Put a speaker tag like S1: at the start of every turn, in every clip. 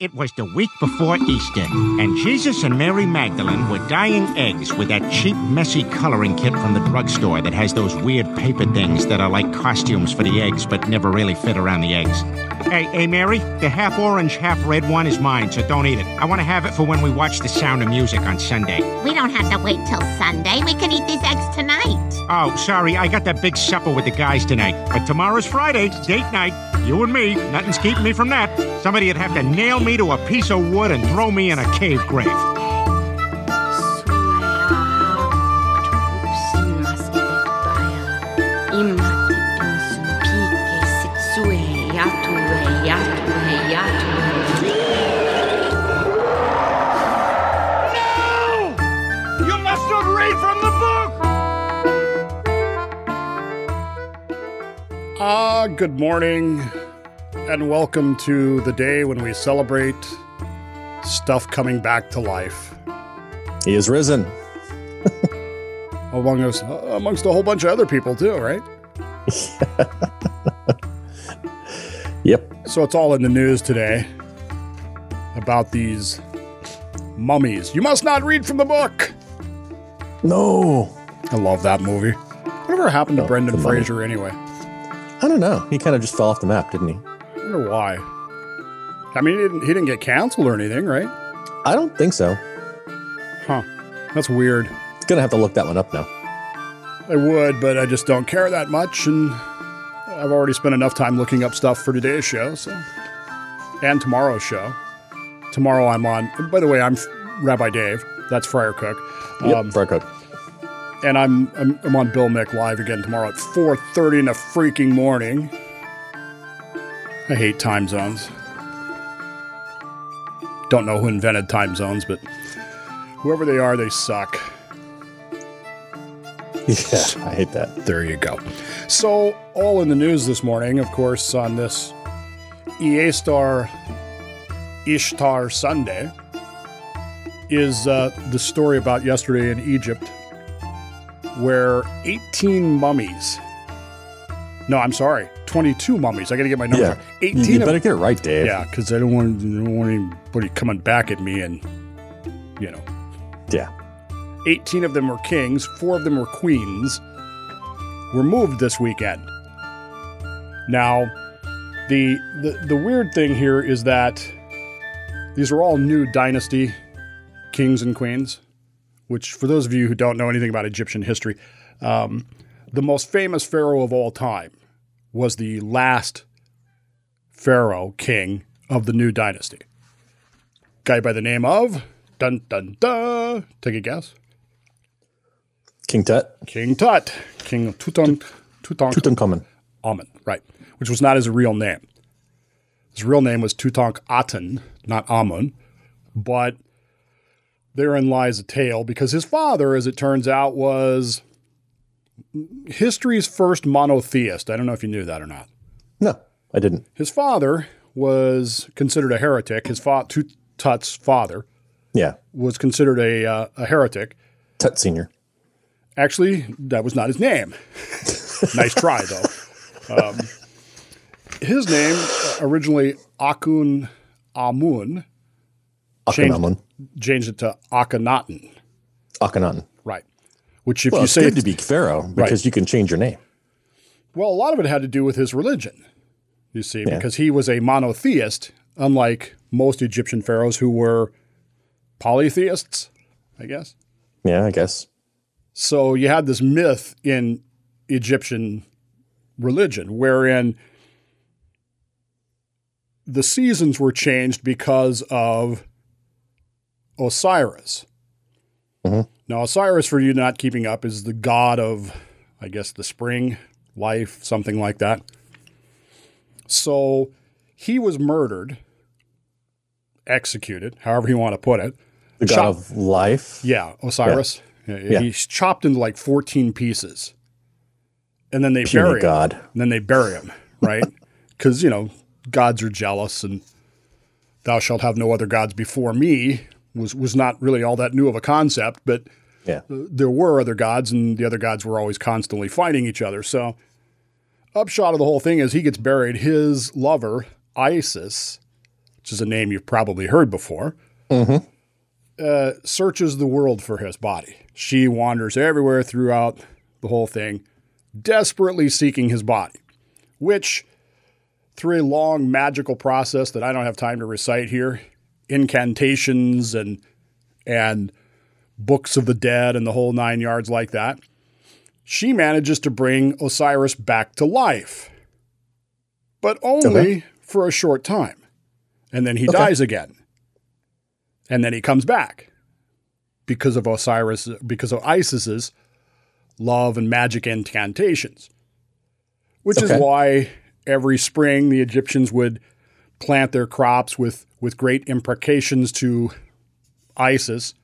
S1: It was the week before Easter, and Jesus and Mary Magdalene were dyeing eggs with that cheap, messy coloring kit from the drugstore that has those weird paper things that are like costumes for the eggs but never really fit around the eggs. Hey, hey, Mary, the half orange, half red one is mine, so don't eat it. I want to have it for when we watch The Sound of Music on Sunday.
S2: We don't have to wait till Sunday. We can eat these eggs tonight.
S1: Oh, sorry, I got that big supper with the guys tonight. But tomorrow's Friday, date night. You and me, nothing's keeping me from that. Somebody'd have to nail me to a piece of wood and throw me in a cave grave.
S3: Ah, good morning, and welcome to the day when we celebrate stuff coming back to life
S4: He is risen.
S3: among us, amongst a whole bunch of other people too, right?
S4: Yep.
S3: So it's all in the news today about these mummies. You must not read from the book.
S4: No.
S3: I love that movie. Whatever happened to
S4: Oh,
S3: Brendan. Fraser anyway?
S4: I don't know. He kind of just fell off the map, didn't he?
S3: I wonder why. I mean, he didn't, he didn't get canceled or anything, right?
S4: I don't think so.
S3: Huh. That's weird.
S4: Gonna have to look that one up now.
S3: I would, but I just don't care that much, and I've already spent enough time looking up stuff for today's show, so and tomorrow's show. Tomorrow I'm on. By the way, I'm Rabbi Dave. That's Friar Cook,
S4: Yep.
S3: um,
S4: Fry cook.
S3: And I'm, I'm I'm on Bill Mick live again tomorrow at 4:30 in the freaking morning. I hate time zones. Don't know who invented time zones, but whoever they are, they suck.
S4: Yeah, I hate that.
S3: There you go. So, all in the news this morning, of course, on this EA Star Ishtar Sunday, is uh, the story about yesterday in Egypt where 18 mummies. No, I'm sorry, 22 mummies. I got to get my numbers
S4: Yeah.
S3: right.
S4: You,
S3: 18
S4: you
S3: of-
S4: better get it right, Dave.
S3: Yeah, because I don't want, I don't want anybody coming back at me and, you know,
S4: Yeah.
S3: 18 of them were kings, four of them were queens, were moved this weekend. Now, the, the the weird thing here is that these are all new dynasty kings and queens, which, for those of you who don't know anything about Egyptian history, um, the most famous pharaoh of all time was the last pharaoh king of the new dynasty. Guy by the name of dun dun dun. Take a guess.
S4: King Tut.
S3: King Tut, King Tutank, Tutank
S4: Tutankhamun.
S3: Amun, right, which was not his real name. His real name was Tutankhaten, not Amun, but therein lies a tale because his father, as it turns out, was history's first monotheist. I don't know if you knew that or not.
S4: No, I didn't.
S3: His father was considered a heretic. His fa- Tut's father
S4: Yeah.
S3: was considered a, uh, a heretic.
S4: Tut Senior.
S3: Actually, that was not his name. nice try, though. Um, his name uh, originally Akun Amun Changed-
S4: Akhenaten.
S3: changed it to Akhenaten,
S4: Akhenaten.
S3: right? Which, if
S4: Well,
S3: you
S4: it's
S3: say,
S4: good to be Pharaoh because you can change your name.
S3: well, a lot of it had to do with his religion. You see,
S4: Yeah.
S3: because he was a monotheist, unlike most Egyptian pharaohs who were polytheists, I guess.
S4: Yeah, I guess.
S3: So you had this myth in Egyptian religion wherein the seasons were changed because of Osiris.
S4: Mhm.
S3: Now, Osiris, for you not keeping up, is the god of, I guess, the spring, life, something like that. So he was murdered, executed, however you want to put it.
S4: The god of life.
S3: Yeah, Osiris. Yeah. He's chopped into like 14 pieces. And then they
S4: Puny
S3: bury him. And then they bury him, right? Because, you know, gods are jealous and thou shalt have no other gods before me was, was not really all that new of a concept, but
S4: Yeah.
S3: there were other gods and the other gods were always constantly fighting each other. So, upshot of the whole thing is he gets buried. His lover, Isis, which is a name you've probably heard before, uh, searches the world for his body. She wanders everywhere throughout the whole thing, desperately seeking his body, which, through a long magical process that I don't have time to recite here, incantations and and books of the dead and the whole nine yards like that, she manages to bring Osiris back to life, but only
S4: Okay.
S3: for a short time. And then he
S4: Okay.
S3: dies again. And then he comes back because of Osiris, because of Isis's love and magic incantations, which is why every spring the Egyptians would plant their crops with, with great imprecations to Isis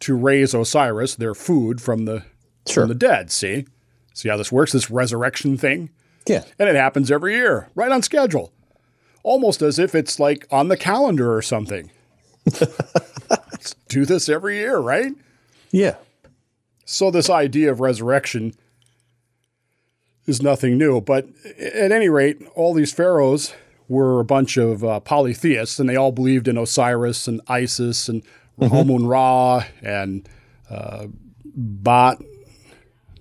S3: to raise Osiris, their food from the
S4: Sure.
S3: from the dead. See, see how this works? This resurrection thing,
S4: yeah.
S3: and it happens every year, right on schedule, almost as if it's like on the calendar or something. Do this every year, right?
S4: Yeah.
S3: So this idea of resurrection is nothing new. But at any rate, all these pharaohs were a bunch of uh, polytheists, and they all believed in Osiris and Isis and Amun Ra and uh, Bat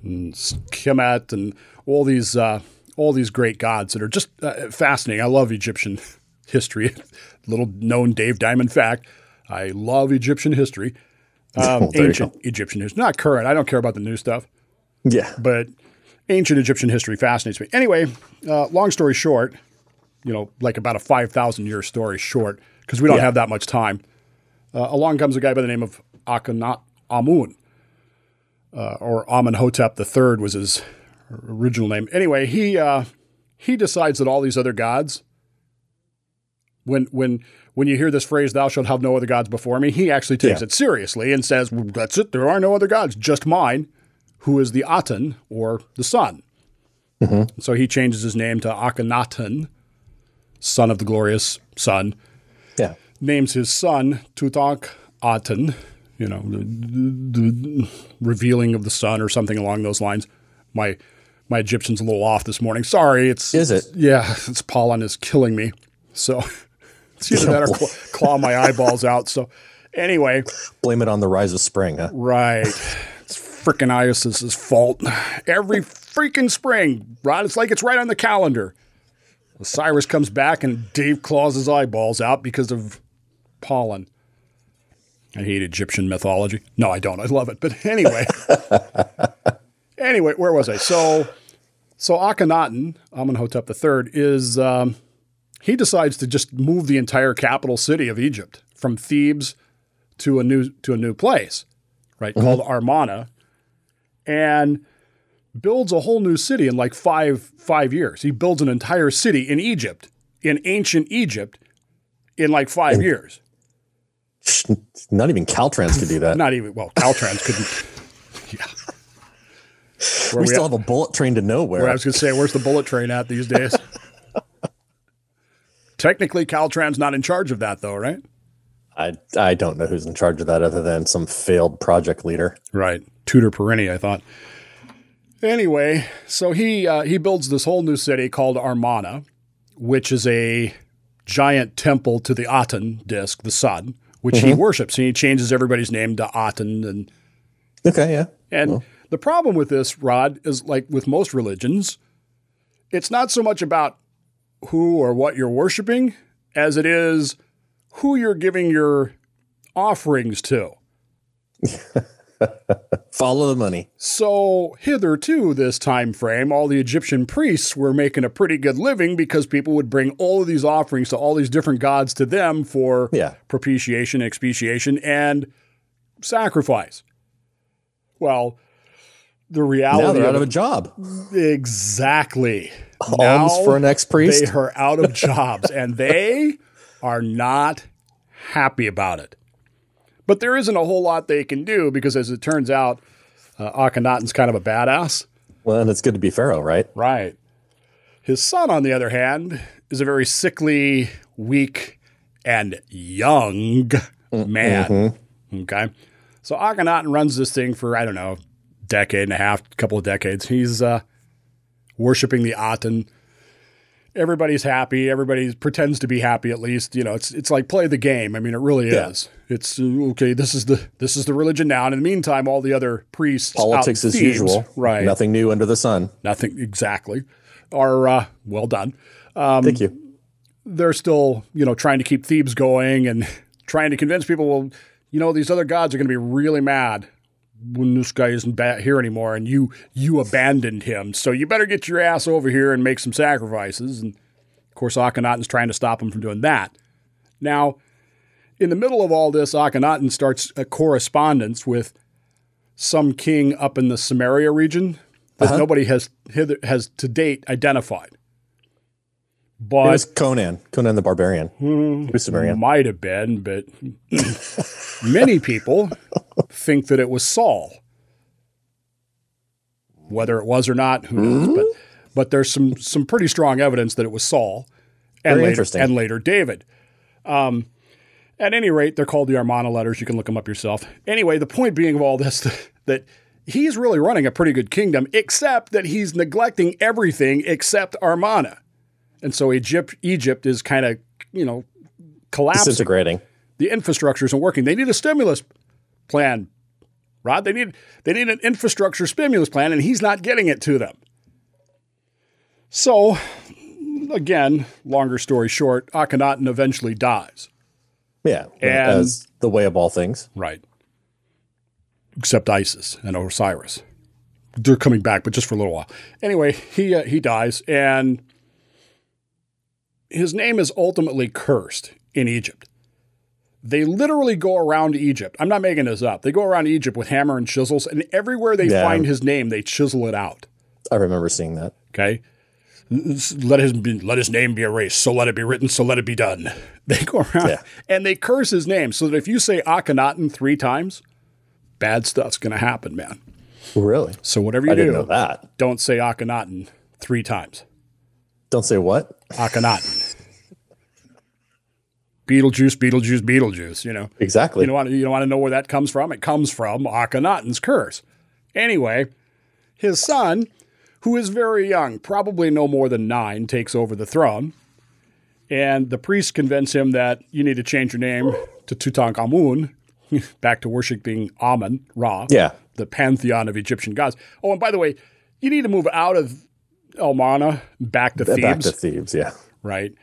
S3: and Kemet and all these uh, all these great gods that are just uh, fascinating. I love Egyptian history. Little known Dave Diamond fact: I love Egyptian history. Um,
S4: Well,
S3: ancient Egyptian history, not current. I don't care about the new stuff,
S4: Yeah.
S3: but ancient Egyptian history fascinates me. Anyway, uh, long story short, you know, like about a five thousand year story short, because we don't
S4: Yeah.
S3: have that much time. Uh, along comes a guy by the name of Akhenaten Amun, uh, or Amenhotep III was his original name. Anyway, he uh, he decides that all these other gods, when when when you hear this phrase "Thou shalt have no other gods before me," he actually takes
S4: Yeah.
S3: it seriously and says, well, "That's it. There are no other gods, just mine, who is the Aten or the sun." So he changes his name to Akhenaten, son of the glorious sun
S4: Yeah.
S3: names his son Tutankhaten, you know, the, the, the revealing of the sun or something along those lines. My my Egyptian's a little off this morning. Sorry, it's
S4: Is it?
S3: Yeah, it's pollen is killing me. So it's either that or claw, claw my eyeballs out. So anyway,
S4: Blame it on the rise of spring, huh?
S3: right, it's freaking Isis's fault. Every freaking spring, right? It's like it's right on the calendar. Cyrus comes back and Dave claws his eyeballs out because of pollen. I hate Egyptian mythology. No, I don't. I love it. But anyway. anyway, where was I? So so Akhenaten, Amenhotep III, is um, he decides to just move the entire capital city of Egypt from Thebes to a new to a new place, right? Called Armana. And builds a whole new city in like five five years. He builds an entire city in Egypt, in ancient Egypt, in like five oh. years.
S4: Not even Caltrans could do that.
S3: Not even well, Caltrans couldn't. Yeah. Where
S4: we
S3: we
S4: still
S3: at-
S4: have a bullet train to nowhere.
S3: where I was going to say, where's the bullet train at these days? Technically, Caltrans not in charge of that, though, right?
S4: I I don't know who's in charge of that other than some failed project leader.
S3: Right. Tutor Perini, I thought. Anyway, so he uh, he builds this whole new city called Armana, which is a giant temple to the Aten disk, the sun, which he worships. And he changes everybody's name to Aten. And,
S4: Okay, yeah.
S3: and the problem with this, Rod, is like with most religions, it's not so much about who or what you're worshiping as it is who you're giving your offerings to.
S4: Follow the money.
S3: So hitherto this time frame, all the Egyptian priests were making a pretty good living because people would bring all of these offerings to all these different gods to them for
S4: Yeah.
S3: propitiation, expiation, and sacrifice. Well, the reality
S4: Now they're out
S3: of
S4: of a job.
S3: exactly
S4: Alms
S3: Now
S4: for an ex-priest.
S3: They are out of jobs, and they are not happy about it. But there isn't a whole lot they can do because, as it turns out, uh, Akhenaten's kind of a badass.
S4: Well, and it's good to be Pharaoh, right?
S3: Right. His son, on the other hand, is a very sickly, weak, and young man. Okay. So Akhenaten runs this thing for, I don't know, decade and a half, couple of decades. He's uh, worshiping the Aten. Everybody's happy. Everybody pretends to be happy at least. You know, it's it's like play the game. I mean, it really
S4: Yeah.
S3: is. It's uh, okay. This is the this is the religion now. And in the meantime, all the other priests,
S4: Politics as usual.
S3: right?
S4: Nothing new under the sun.
S3: Nothing exactly. Are uh, well done. Um,
S4: Thank you.
S3: They're still you know trying to keep Thebes going and trying to convince people. Well, you know, these other gods are going to be really mad when this guy isn't back here anymore, and you you abandoned him. So you better get your ass over here and make some sacrifices. And of course, Akhenaten's trying to stop him from doing that. Now, in the middle of all this, Akhenaten starts a correspondence with some king up in the Samaria region that uh-huh. nobody has hither, has to date identified.
S4: It was Conan, Conan the Barbarian. Was Sumerian.
S3: might have been, but many people think that it was Saul. Whether it was or not, who knows? But but there's some some pretty strong evidence that it was Saul, and
S4: Very
S3: later and later David. Um, at any rate, they're called the Armana letters. You can look them up yourself. Anyway, the point being of all this that he's really running a pretty good kingdom, except that he's neglecting everything except Armana, and so Egypt Egypt is kind of you know collapsing
S4: Disintegrating.
S3: the infrastructure isn't working. They need a stimulus plan, Rod. They need they need an infrastructure stimulus plan, and he's not getting it to them. So, again, longer story short, Akhenaten eventually dies.
S4: Yeah.
S3: And-
S4: as the way of all things.
S3: Right. Except Isis and Osiris. They're coming back, but just for a little while. Anyway, he uh, he dies, and his name is ultimately cursed in Egypt. They literally go around Egypt. I'm not making this up. They go around Egypt with hammer and chisels, and everywhere they
S4: Yeah.
S3: find his name, they chisel it out.
S4: I remember seeing that.
S3: Okay. Let his be, let his name be erased. So let it be written. So let it be done. They go around
S4: Yeah.
S3: and they curse his name, so that if you say Akhenaten three times, bad stuff's going to happen, man.
S4: Really?
S3: So whatever you
S4: I didn't know
S3: do,
S4: that.
S3: don't say Akhenaten three times.
S4: Don't say what?
S3: Akhenaten. Beetlejuice, Beetlejuice, Beetlejuice. You know.
S4: Exactly.
S3: You don't want to, you don't want to know where that comes from. It comes from Akhenaten's curse. Anyway, his son, who is very young, probably no more than nine, takes over the throne. And the priests convince him that you need to change your name to Tutankhamun, back to worshiping Amun, Ra,
S4: yeah.
S3: the pantheon of Egyptian gods. Oh, and by the way, you need to move out of Elmana back to Thebes
S4: Back to Thebes. Yeah.
S3: right?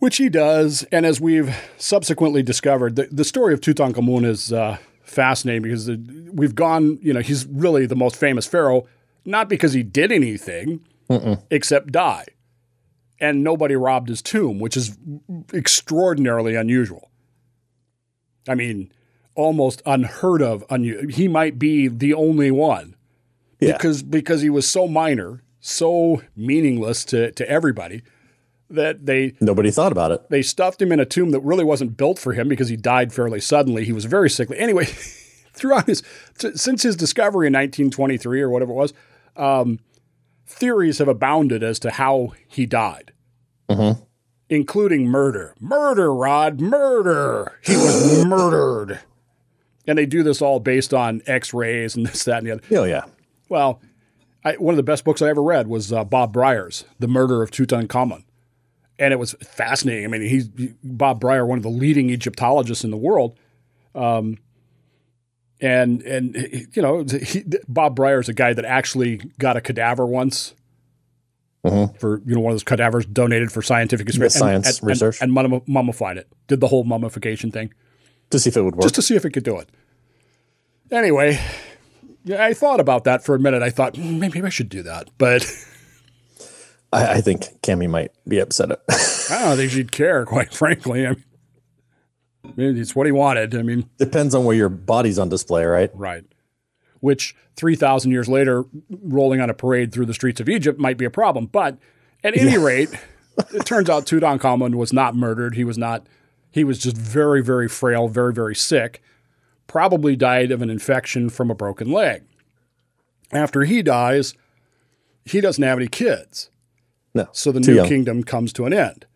S3: Which he does. And as we've subsequently discovered, the, the story of Tutankhamun is uh, fascinating because the, we've gone, you know, he's really the most famous pharaoh, not because he did anything except die. And nobody robbed his tomb, which is extraordinarily unusual. I mean, almost unheard of. Unu- he might be the only one
S4: Yeah.
S3: because because he was so minor, so meaningless to, to everybody that they
S4: Nobody thought about it.
S3: they stuffed him in a tomb that really wasn't built for him because he died fairly suddenly. He was very sickly. Anyway, throughout his t- since his discovery in 1923 or whatever it was, um, theories have abounded as to how he died, including murder. Murder, Rod, murder. He was murdered, and they do this all based on X-rays and this, that, and the other.
S4: Oh, yeah.
S3: Well, I, one of the best books I ever read was uh, Bob Brier's The Murder of Tutankhamun. And it was fascinating. I mean, he's he- Bob Brier, one of the leading Egyptologists in the world. Um, and, and you know, he, Bob Brier is a guy that actually got a cadaver once for, you know, one of those cadavers donated for scientific experiments. and-
S4: science
S3: and,
S4: research.
S3: And, and mummified it. Did the whole mummification thing
S4: To see if it would work.
S3: just to see if it could do it. Anyway, yeah, I thought about that for a minute. I thought "Hmm, maybe I should do that, but
S4: I, I think Cammy might be upset.
S3: I don't think she'd care, quite frankly. I mean, it's what he wanted. I mean,
S4: Depends on where your body's on display, right?
S3: right. Which 3,000 years later, rolling on a parade through the streets of Egypt might be a problem. But at any rate, it turns out Tutankhamun was not murdered. He was not, he was just very, very frail, very, very sick. Probably died of an infection from a broken leg. After he dies, he doesn't have any kids.
S4: No.
S3: So the new
S4: young.
S3: kingdom comes to an end.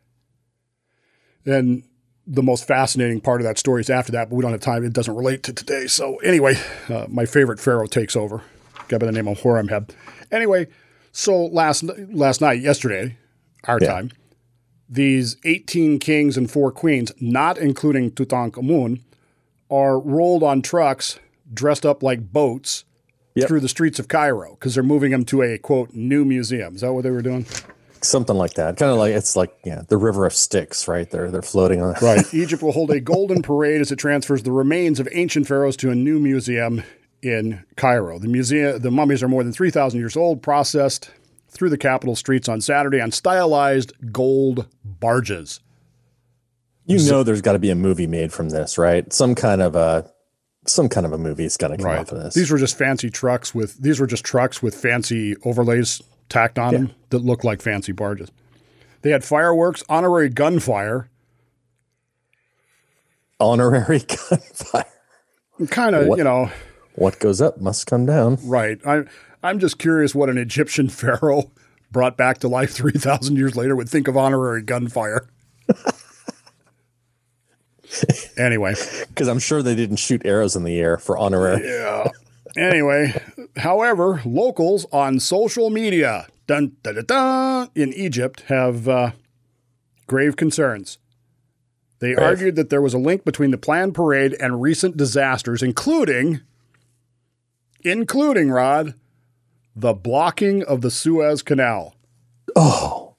S3: And the most fascinating part of that story is after that, but we don't have time. It doesn't relate to today. So anyway, uh, my favorite pharaoh takes over, a guy by the name of Horemheb. Anyway, so last last night, yesterday, our
S4: Yeah.
S3: time, these 18 kings and four queens, not including Tutankhamun, are rolled on trucks dressed up like boats
S4: Yep.
S3: through the streets of Cairo because they're moving them to a quote new museum. Is that what they were doing?
S4: Something like that. Kind of like it's like yeah, the river of Styx, right? They're they're floating on.
S3: Right. Egypt will hold a golden parade as it transfers the remains of ancient pharaohs to a new museum in Cairo. The museum, the mummies are more than 3,000 years old, processed through the capital streets on Saturday on stylized gold barges.
S4: You know, there's got to be a movie made from this, right? Some kind of a some kind of a movie is going to come off of this.
S3: These were just fancy trucks with these were just trucks with fancy overlays tacked on them that looked like fancy barges. They had fireworks, honorary gunfire,
S4: Honorary gunfire.
S3: kind of, you know,
S4: What goes up must come down.
S3: Right. I, I'm just curious what an Egyptian pharaoh brought back to life 3,000 years later would think of honorary gunfire. anyway,
S4: Because I'm sure they didn't shoot arrows in the air for honorary. Yeah.
S3: Anyway, however, locals on social media dun, dun, dun, dun, in Egypt have uh, grave concerns. They argued that there was a link between the planned parade and recent disasters, including, including Rod, the blocking of the Suez Canal.
S4: Oh,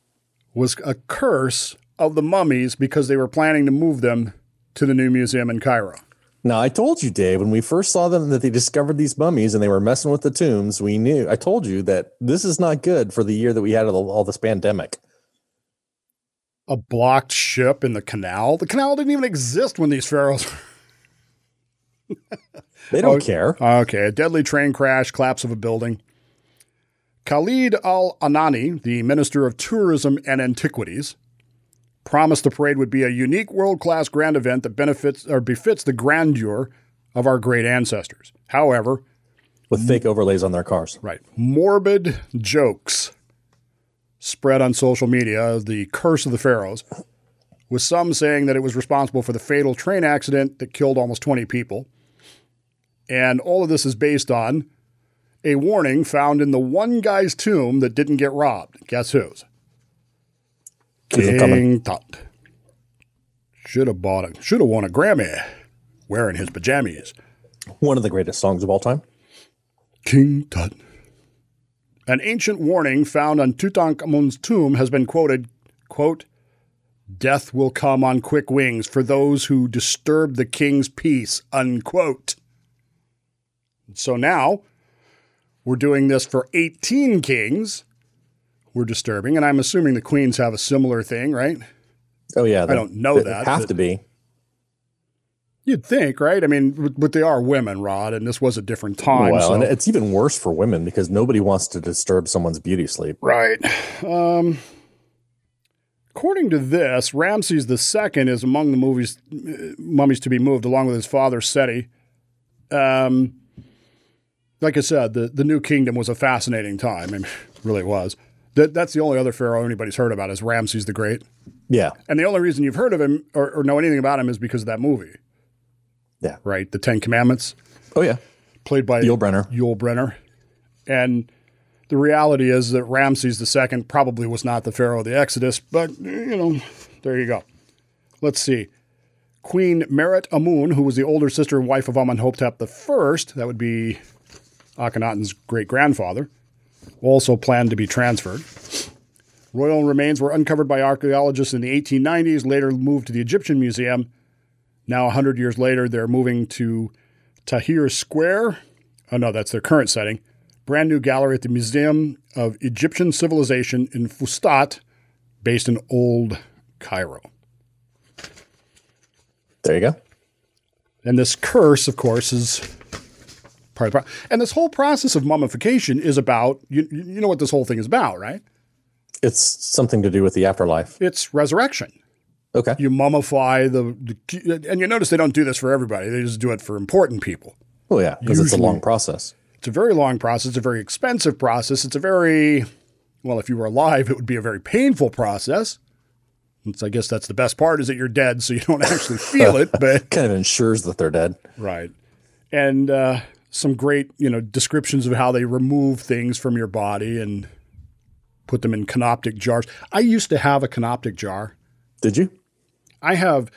S3: was a curse of the mummies because they were planning to move them to the new museum in Cairo.
S4: now I told you, Dave, when we first saw them that they discovered these mummies and they were messing with the tombs. We knew. I told you that this is not good for the year that we had all this pandemic.
S3: A blocked ship in the canal. The canal didn't even exist when these pharaohs.
S4: They don't
S3: Oh,
S4: care.
S3: Okay, a deadly train crash, collapse of a building. Khalid Al Anani, the Minister of Tourism and Antiquities, promised the parade would be a unique world class grand event that benefits or befits the grandeur of our great ancestors. However,
S4: With fake overlays on their cars.
S3: Right. Morbid jokes spread on social media the curse of the pharaohs, with some saying that it was responsible for the fatal train accident that killed almost 20 people. And all of this is based on a warning found in the one guy's tomb that didn't get robbed. Guess whose?
S4: Keep 'em coming.
S3: King Tut. Should have bought a should have won a Grammy wearing his pajamas.
S4: One of the greatest songs of all time.
S3: King Tut. An ancient warning found on Tutankhamun's tomb has been quoted, quote, Death will come on quick wings for those who disturb the king's peace, unquote. So now we're doing this for 18 kings. We're disturbing, and I'm assuming the queens have a similar thing, right?
S4: Oh yeah,
S3: I don't know
S4: they
S3: that,
S4: Have to be.
S3: You'd think, right? I mean, but- they are women, Rod, and this was a different time.
S4: well,
S3: so-
S4: and it's even worse for women because nobody wants to disturb someone's beauty sleep.
S3: Right. Um, according to this, Ramses II is among the movies, uh, mummies to be moved, along with his father Seti. Um, like I said, the, the New Kingdom was a fascinating time. I mean, it really was. That, that's the only other pharaoh anybody's heard about is Ramses the Great.
S4: Yeah,
S3: And the only reason you've heard of him or, or know anything about him is because of that movie,
S4: yeah.
S3: right? The Ten Commandments,
S4: Oh yeah.
S3: played by
S4: Yul Brynner.
S3: Yul Brynner. And the reality is that Ramses II probably was not the pharaoh of the Exodus, but you know, there you go. Let's see. Queen Merit Amun, who was the older sister and wife of Amenhotep I, that would be Akhenaten's great grandfather, also planned to be transferred. Royal remains were uncovered by archaeologists in the 1890s, later moved to the Egyptian Museum. Now, 100 years later, they're moving to Tahrir Square. Oh, no, that's their current setting. Brand new gallery at the Museum of Egyptian Civilization in Fustat, based in Old Cairo.
S4: There you go.
S3: And this curse, of course, is part of the pro- And this whole process of mummification is about, you, you know what this whole thing is about, right?
S4: It's something to do with the afterlife.
S3: It's resurrection.
S4: Okay.
S3: You mummify the, the, and you notice they don't do this for everybody. They just do it for important people.
S4: Oh yeah, because it's a long process.
S3: It's a very long process. It's a very expensive process. It's a very, well, if you were alive, it would be a very painful process. It's, I guess that's the best part is that you're dead, so you don't actually feel it. But it
S4: Kind of ensures that they're dead.
S3: right, and uh, some great, you know, descriptions of how they remove things from your body, and put them in canoptic jars. I used to have a canoptic jar.
S4: Did you?
S3: I have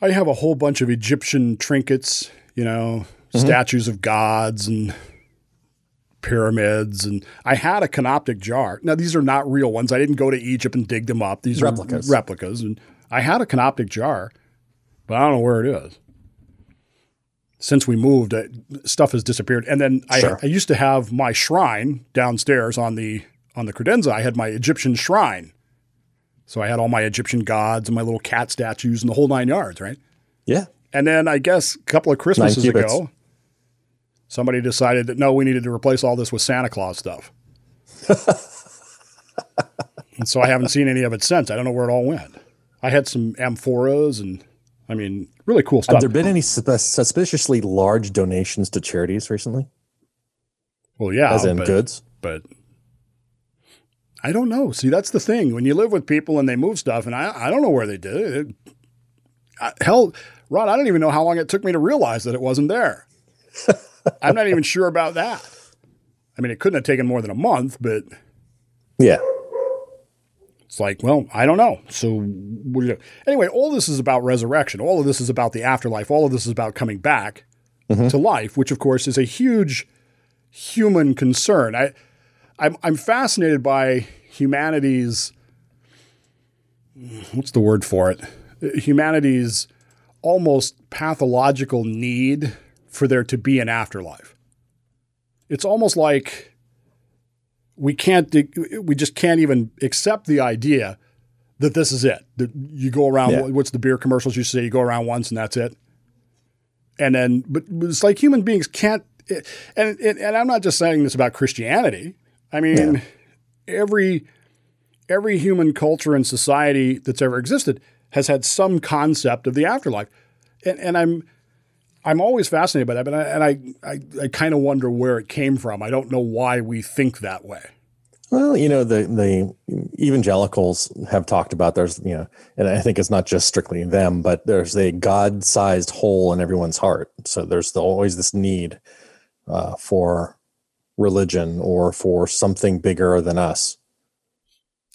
S3: I have a whole bunch of Egyptian trinkets, you know, mm-hmm. statues of gods and pyramids and I had a canoptic jar. Now these are not real ones. I didn't go to Egypt and dig them up. These
S4: Replicas.
S3: are replicas and I had a canoptic jar, but I don't know where it is. Since we moved, uh, stuff has disappeared. And then I,
S4: Sure.
S3: I used to have my shrine downstairs on the on the credenza. I had my Egyptian shrine. So I had all my Egyptian gods and my little cat statues and the whole nine yards, right?
S4: Yeah.
S3: And then I guess a couple of Christmases ago, somebody decided that no, we needed to replace all this with Santa Claus stuff. and so I haven't seen any of it since. I don't know where it all went. I had some amphoras and I mean, really cool stuff.
S4: Have there been any suspiciously large donations to charities recently?
S3: well, yeah,
S4: As in
S3: but,
S4: goods?
S3: but I don't know. See, that's the thing. When you live with people and they move stuff, and I, I don't know where they did it. I, hell, Ron, I don't even know how long it took me to realize that it wasn't there. I'm not even sure about that. I mean, it couldn't have taken more than a month, but
S4: Yeah.
S3: It's like, well, I don't know. So, what do you do? Anyway, all this is about resurrection. All of this is about the afterlife. All of this is about coming back mm-hmm. to life, which, of course, is a huge human concern. I, I'm, I'm fascinated by humanity's, what's the word for it? Humanity's almost pathological need for there to be an afterlife. It's almost like we can't we just can't even accept the idea that this is it. That you go around
S4: Yeah.
S3: what's the beer commercials you say you go around once and that's it. And then but it's like human beings can't and and, and i'm not just saying this about christianity. I mean every every human culture and society that's ever existed has had some concept of the afterlife. And and i'm I'm always fascinated by that, but I, and I, I, I kind of wonder where it came from. I don't know why we think that way.
S4: Well, you know, the the evangelicals have talked about there's, you know, and I think it's not just strictly them, but there's a God-sized hole in everyone's heart. So there's the, always this need uh, for religion or for something bigger than us.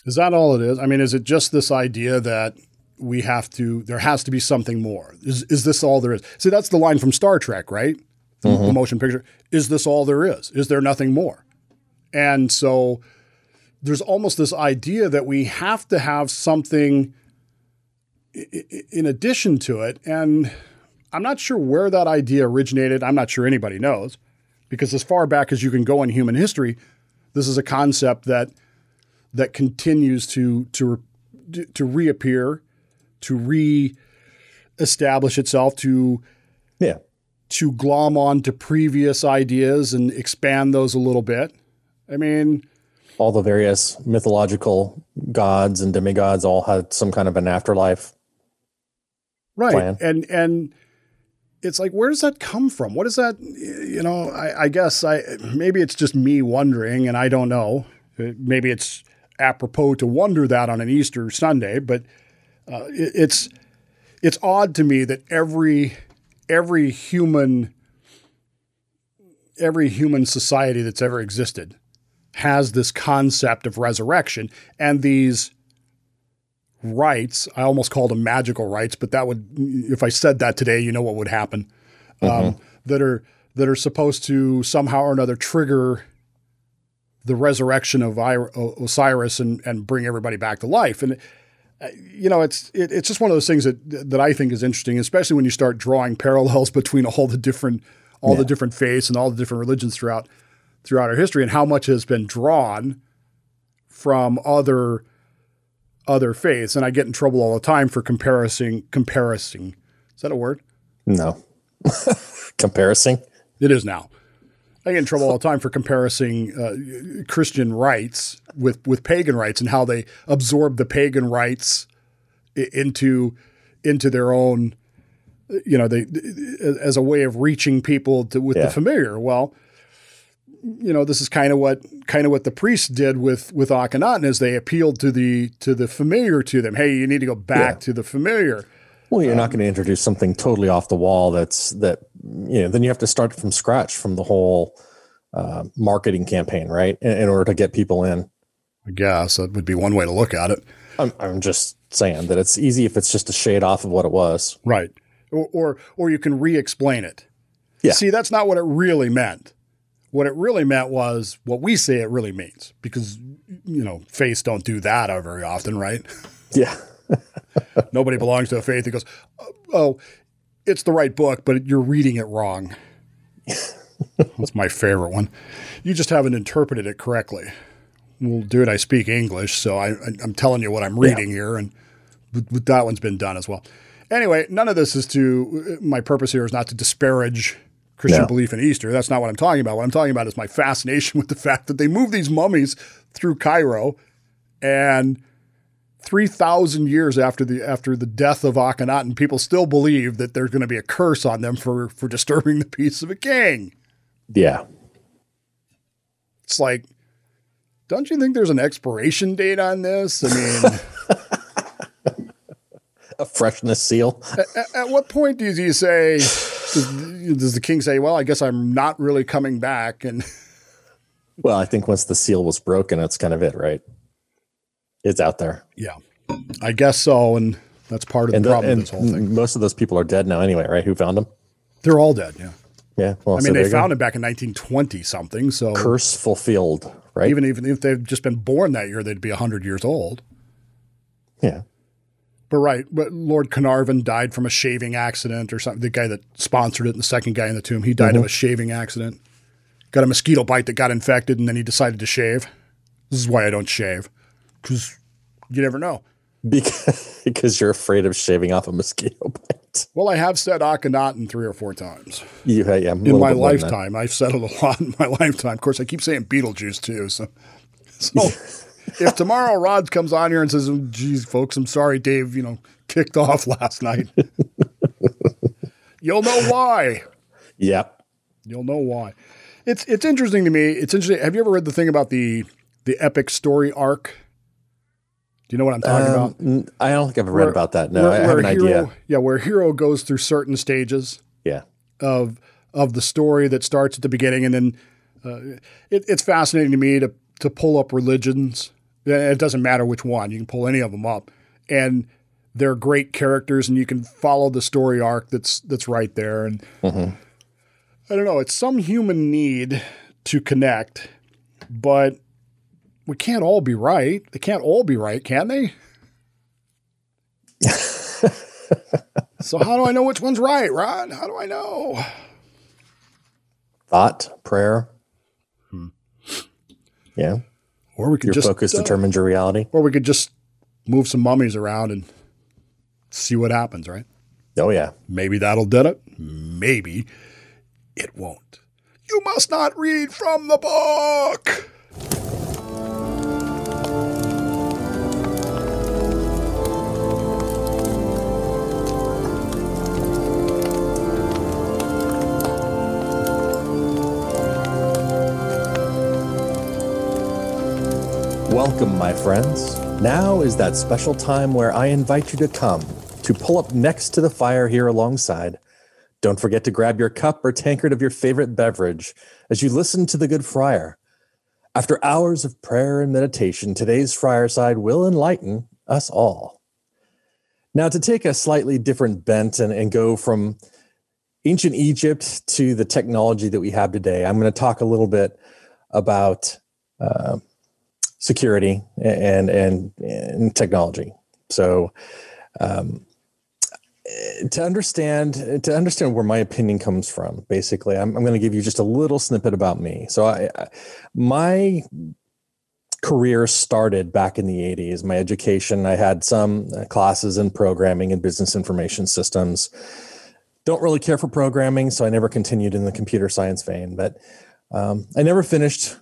S3: Is that all it is? I mean, is it just this idea that we have to, there has to be something more? Is, is this all there is? See, that's the line from Star Trek, right? The, the mm-hmm. motion picture. Is this all there is? Is there nothing more? And so there's almost this idea that we have to have something in addition to it. And I'm not sure where that idea originated. I'm not sure anybody knows because as far back as you can go in human history, this is a concept that that continues to to to reappear, to re-establish itself, to
S4: Yeah.
S3: to glom on to previous ideas and expand those a little bit. I mean,
S4: All the various mythological gods and demigods all had some kind of an afterlife.
S3: right?
S4: plan.
S3: And and it's like, where does that come from? What is that? You know, I, I guess I maybe it's just me wondering, and I don't know. Maybe it's apropos to wonder that on an Easter Sunday, but uh, it, it's it's odd to me that every every human every human society that's ever existed has this concept of resurrection and these rites. I almost called them magical rites, but that would, if I said that today, you know what would happen. Um, that are that are supposed to somehow or another trigger the resurrection of Osiris and and bring everybody back to life. And Uh, you know, it's it, it's just one of those things that that I think is interesting, especially when you start drawing parallels between all the different all the different faiths and all the different religions throughout throughout our history, and how much has been drawn from other other faiths. And I get in trouble all the time for comparing comparing. Is that a word?
S4: No. Comparison.
S3: It is now. I get in trouble all the time for comparing uh, Christian rites with with pagan rites and how they absorb the pagan rites into into their own, you know, they as a way of reaching people to, with
S4: Yeah.
S3: the familiar. Well, you know, this is kind of what kind of what the priests did with with Akhenaten is they appealed to the to the familiar to them. Hey, you need to go back
S4: Yeah.
S3: to the familiar.
S4: Well, you're
S3: Um,
S4: not going to introduce something totally off the wall. That's that. You know, then you have to start from scratch from the whole uh, marketing campaign, right? In, in order to get people in.
S3: I guess that would be one way to look at it.
S4: I'm, I'm just saying that it's easy if it's just a shade off of what it was.
S3: Right. Or, or, or you can re explain it.
S4: Yeah.
S3: See, that's not what it really meant. What it really meant was what we say it really means because, you know, faiths don't do that very often, right?
S4: Yeah.
S3: Nobody belongs to a faith that goes, oh, oh, it's the right book, but you're reading it wrong. That's my favorite one. You just haven't interpreted it correctly. Well, dude, I speak English, so I, am telling you what I'm reading yeah. here, and that one's been done as well. Anyway, none of this is to, uh, my purpose here is not to disparage Christian no. belief in Easter. That's not what I'm talking about. What I'm talking about is my fascination with the fact that they move these mummies through Cairo and 3,000 years after the after the death of Akhenaten, people still believe that there's going to be a curse on them for for disturbing the peace of a king.
S4: Yeah.
S3: It's like, don't you think there's an expiration date on this? I mean,
S4: a freshness seal.
S3: At, at, what point do you say, does, does the king say, well, I guess I'm not really coming back? And
S4: well, I think once the seal was broken, that's kind of it, right? It's out there.
S3: Yeah, I guess so. And that's part of
S4: and
S3: the problem this whole thing.
S4: Most of those people are dead now anyway, right? Who found them?
S3: They're all dead. Yeah.
S4: Yeah. Well,
S3: I mean, so they found him back in 1920 something. So
S4: curse fulfilled, right?
S3: Even even if they've just been born that year, they'd be a 100 years old.
S4: Yeah.
S3: But right, but Lord Carnarvon died from a shaving accident or something. The guy that sponsored it, and the second guy in the tomb, he died mm-hmm. of a shaving accident. Got a mosquito bite that got infected, and then he decided to shave. This is why I don't shave, because you never know.
S4: Because because you're afraid of shaving off a mosquito bite.
S3: Well, I have said Akhenaten three or four times.
S4: You, yeah,
S3: in my lifetime, I've said it a lot in my lifetime. Of course, I keep saying Beetlejuice too. So, so if tomorrow Rod comes on here and says, oh, "Geez, folks, I'm sorry, Dave, you know, kicked off last night," you'll know why.
S4: Yep,
S3: you'll know why. It's it's interesting to me. It's interesting. Have you ever read the thing about the the epic story arc? Do you know what I'm talking um,
S4: about? I don't think I've ever read where, about that. No, where, I have an
S3: hero,
S4: idea.
S3: Yeah, where hero goes through certain stages.
S4: Yeah.
S3: Of of the story that starts at the beginning, and then uh, it, it's fascinating to me to to pull up religions it doesn't matter which one. You can pull any of them up, and they're great characters, and you can follow the story arc that's that's right there. And mm-hmm. I don't know, it's some human need to connect, but we can't all be right. They can't all be right, can they? so how do I know which one's right, Ron? How do I know?
S4: Thought, prayer. Hmm. Yeah.
S3: Or we could
S4: your
S3: just
S4: focus uh, determines your reality.
S3: Or we could just move some mummies around and see what happens, right?
S4: Oh yeah.
S3: Maybe that'll do it. Maybe it won't. You must not read from the book.
S4: Welcome, my friends. Now is that special time where I invite you to come, to pull up next to the fire here alongside. Don't forget to grab your cup or tankard of your favorite beverage as you listen to the Good Friar. After hours of prayer and meditation, today's Friarside will enlighten us all. Now, to take a slightly different bent and, and go from ancient Egypt to the technology that we have today, I'm going to talk a little bit about. Uh, security and and, and technology. So, um, to understand to understand where my opinion comes from, basically, I'm, I'm going to give you just a little snippet about me. So, I, I my career started back in the 80s. My education, I had some uh, classes in programming and business information systems. Don't really care for programming, so I never continued in the computer science vein. But um, I never finished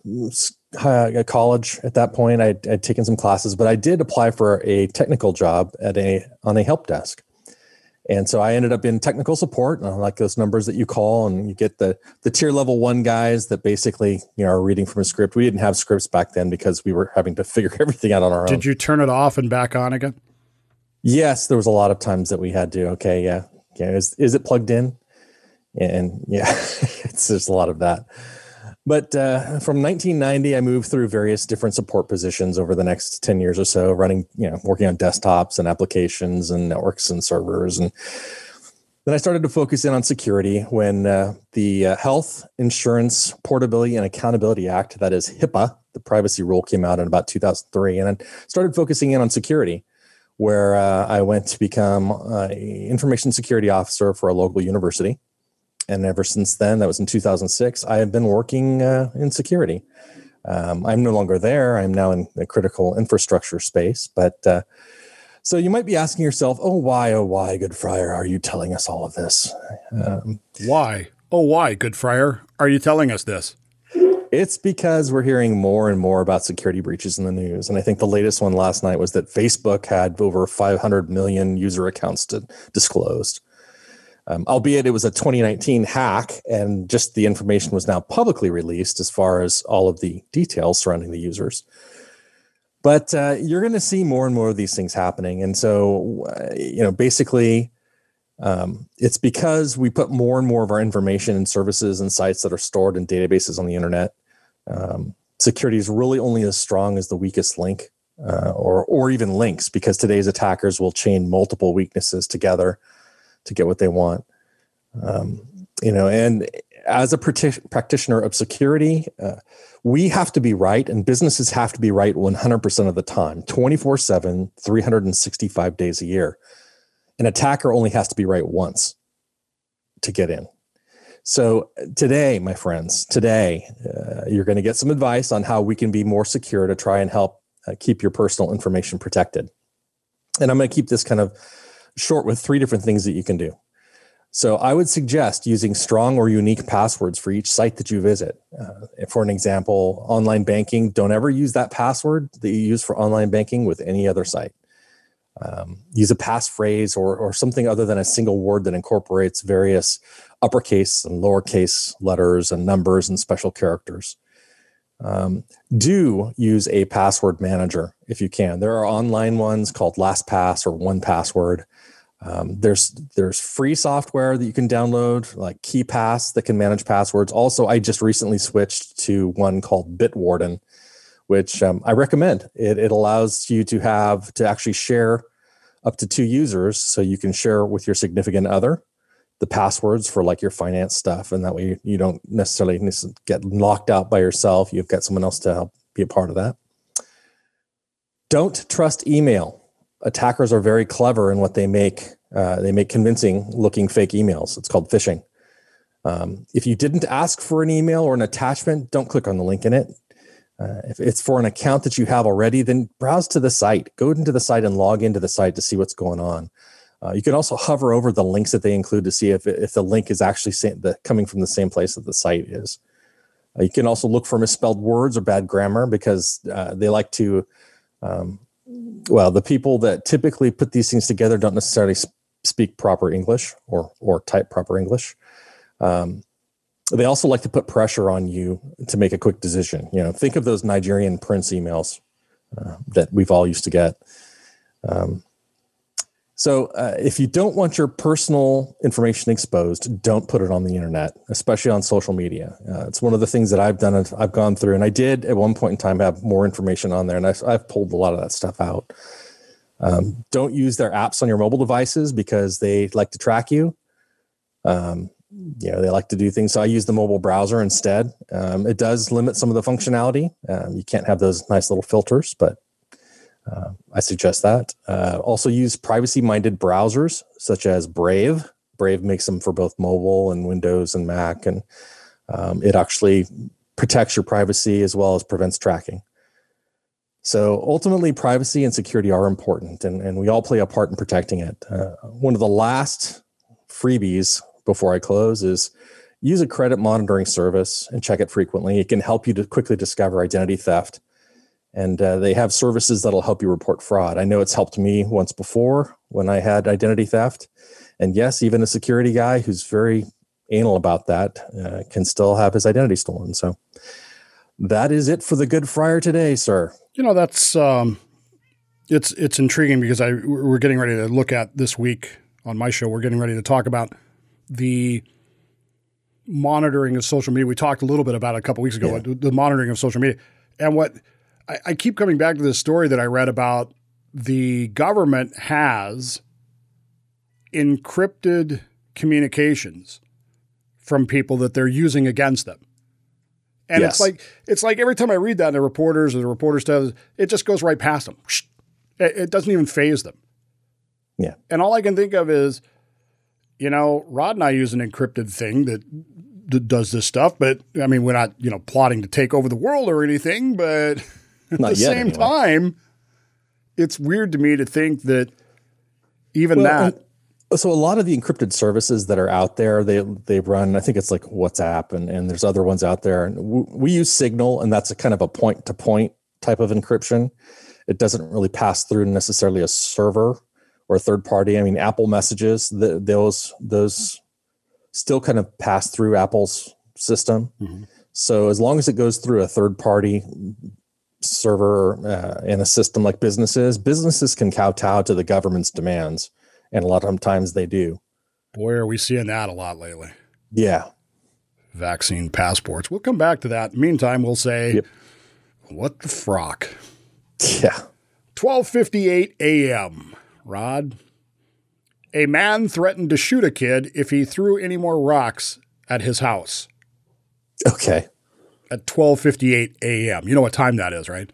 S4: uh, college at that point. I'd, I'd, taken some classes, but I did apply for a technical job at a on a help desk. And so I ended up in technical support, And I like those numbers that you call, and you get the the tier level one guys that basically you know are reading from a script. We didn't have scripts back then because we were having to figure everything out on our
S3: did
S4: own.
S3: Did you turn it off and back on again?
S4: Yes, there was a lot of times that we had to. Okay, yeah, yeah. Is is it plugged in? And yeah, it's just a lot of that. But uh, from 1990, I moved through various different support positions over the next 10 years or so, running, you know, working on desktops and applications and networks and servers. And then I started to focus in on security when uh, the uh, Health Insurance Portability and Accountability Act, that is HIPAA, the privacy rule came out in about 2003. And I started focusing in on security, where uh, I went to become an information security officer for a local university and ever since then, that was in 2006, I have been working uh, in security. Um, I'm no longer there. I'm now in the critical infrastructure space. But uh, so you might be asking yourself, oh, why, oh, why, Good Friar, are you telling us all of this?
S3: Um, why? Oh, why, Good Friar, are you telling us this?
S4: It's because we're hearing more and more about security breaches in the news. And I think the latest one last night was that Facebook had over 500 million user accounts to, disclosed um, albeit it was a 2019 hack and just the information was now publicly released as far as all of the details surrounding the users. But uh, you're going to see more and more of these things happening. And so uh, you know basically um, it's because we put more and more of our information and services and sites that are stored in databases on the internet. Um, security is really only as strong as the weakest link uh, or or even links because today's attackers will chain multiple weaknesses together to get what they want. Um, you know, and as a practitioner of security, uh, we have to be right, and businesses have to be right 100% of the time, 24 7, 365 days a year. An attacker only has to be right once to get in. So, today, my friends, today, uh, you're going to get some advice on how we can be more secure to try and help uh, keep your personal information protected. And I'm going to keep this kind of short with three different things that you can do. So I would suggest using strong or unique passwords for each site that you visit. Uh, for an example, online banking, don't ever use that password that you use for online banking with any other site. Um, use a passphrase or, or something other than a single word that incorporates various uppercase and lowercase letters and numbers and special characters. Um, do use a password manager if you can. There are online ones called LastPass or 1Password. Um, there's there's free software that you can download, like KeePass, that can manage passwords. Also, I just recently switched to one called Bitwarden, which um, I recommend. It, it allows you to have to actually share up to two users, so you can share with your significant other the passwords for like your finance stuff, and that way you, you don't necessarily get locked out by yourself. You've got someone else to help be a part of that. Don't trust email attackers are very clever in what they make. Uh, they make convincing looking fake emails. It's called phishing. Um, if you didn't ask for an email or an attachment, don't click on the link in it. Uh, if it's for an account that you have already, then browse to the site, go into the site and log into the site to see what's going on. Uh, you can also hover over the links that they include to see if, if the link is actually the, coming from the same place that the site is. Uh, you can also look for misspelled words or bad grammar because uh, they like to um, well, the people that typically put these things together don't necessarily speak proper English or or type proper English. Um, they also like to put pressure on you to make a quick decision. You know, think of those Nigerian prince emails uh, that we've all used to get. Um, so, uh, if you don't want your personal information exposed, don't put it on the internet, especially on social media. Uh, it's one of the things that I've done. I've gone through, and I did at one point in time have more information on there, and I've, I've pulled a lot of that stuff out. Um, don't use their apps on your mobile devices because they like to track you. Um, you know, they like to do things. So I use the mobile browser instead. Um, it does limit some of the functionality. Um, you can't have those nice little filters, but uh, I suggest that. Uh, also, use privacy minded browsers such as Brave. Brave makes them for both mobile and Windows and Mac, and um, it actually protects your privacy as well as prevents tracking. So ultimately, privacy and security are important, and, and we all play a part in protecting it. Uh, one of the last freebies before I close is use a credit monitoring service and check it frequently. It can help you to quickly discover identity theft and uh, they have services that'll help you report fraud. I know it's helped me once before when I had identity theft, and yes, even a security guy who's very anal about that uh, can still have his identity stolen. So that is it for the Good Friar today, sir.
S3: You know that's um, it's it's intriguing because I we're getting ready to look at this week on my show. We're getting ready to talk about the monitoring of social media. We talked a little bit about it a couple weeks ago, the, the monitoring of social media. And what I, I keep coming back to this story that I read about the government has encrypted communications from people that they're using against them. And
S4: Yes.
S3: it's like it's like every time I read that, the reporters or the reporters does it just goes right past them. It, it doesn't even faze them.
S4: Yeah.
S3: And all I can think of is, you know, Rod and I use an encrypted thing that, that does this stuff, but I mean, we're not, you know, plotting to take over the world or anything, but at
S4: Not
S3: the
S4: yet,
S3: same
S4: anyway.
S3: time, it's weird to me to think that even
S4: Well,
S3: that,
S4: so a lot of the encrypted services that are out there they they run i think it's like whatsapp and, and there's other ones out there and we, we use signal and that's a kind of a point to point type of encryption it doesn't really pass through necessarily a server or a third party i mean apple messages the, those those still kind of pass through apple's system
S3: Mhm.
S4: so as long as it goes through a third party server uh, in a system like businesses businesses can kowtow to the government's demands and a lot of times they do.
S3: boy, are we seeing that a lot lately.
S4: Yeah,
S3: Vaccine passports. We'll come back to that. Meantime, we'll say,
S4: Yep.
S3: what the frock?
S4: yeah.
S3: 12:58 a.m. Rod, a man threatened to shoot a kid if he threw any more rocks at his house
S4: Okay,
S3: at 12:58 a.m. You know what time that is, right?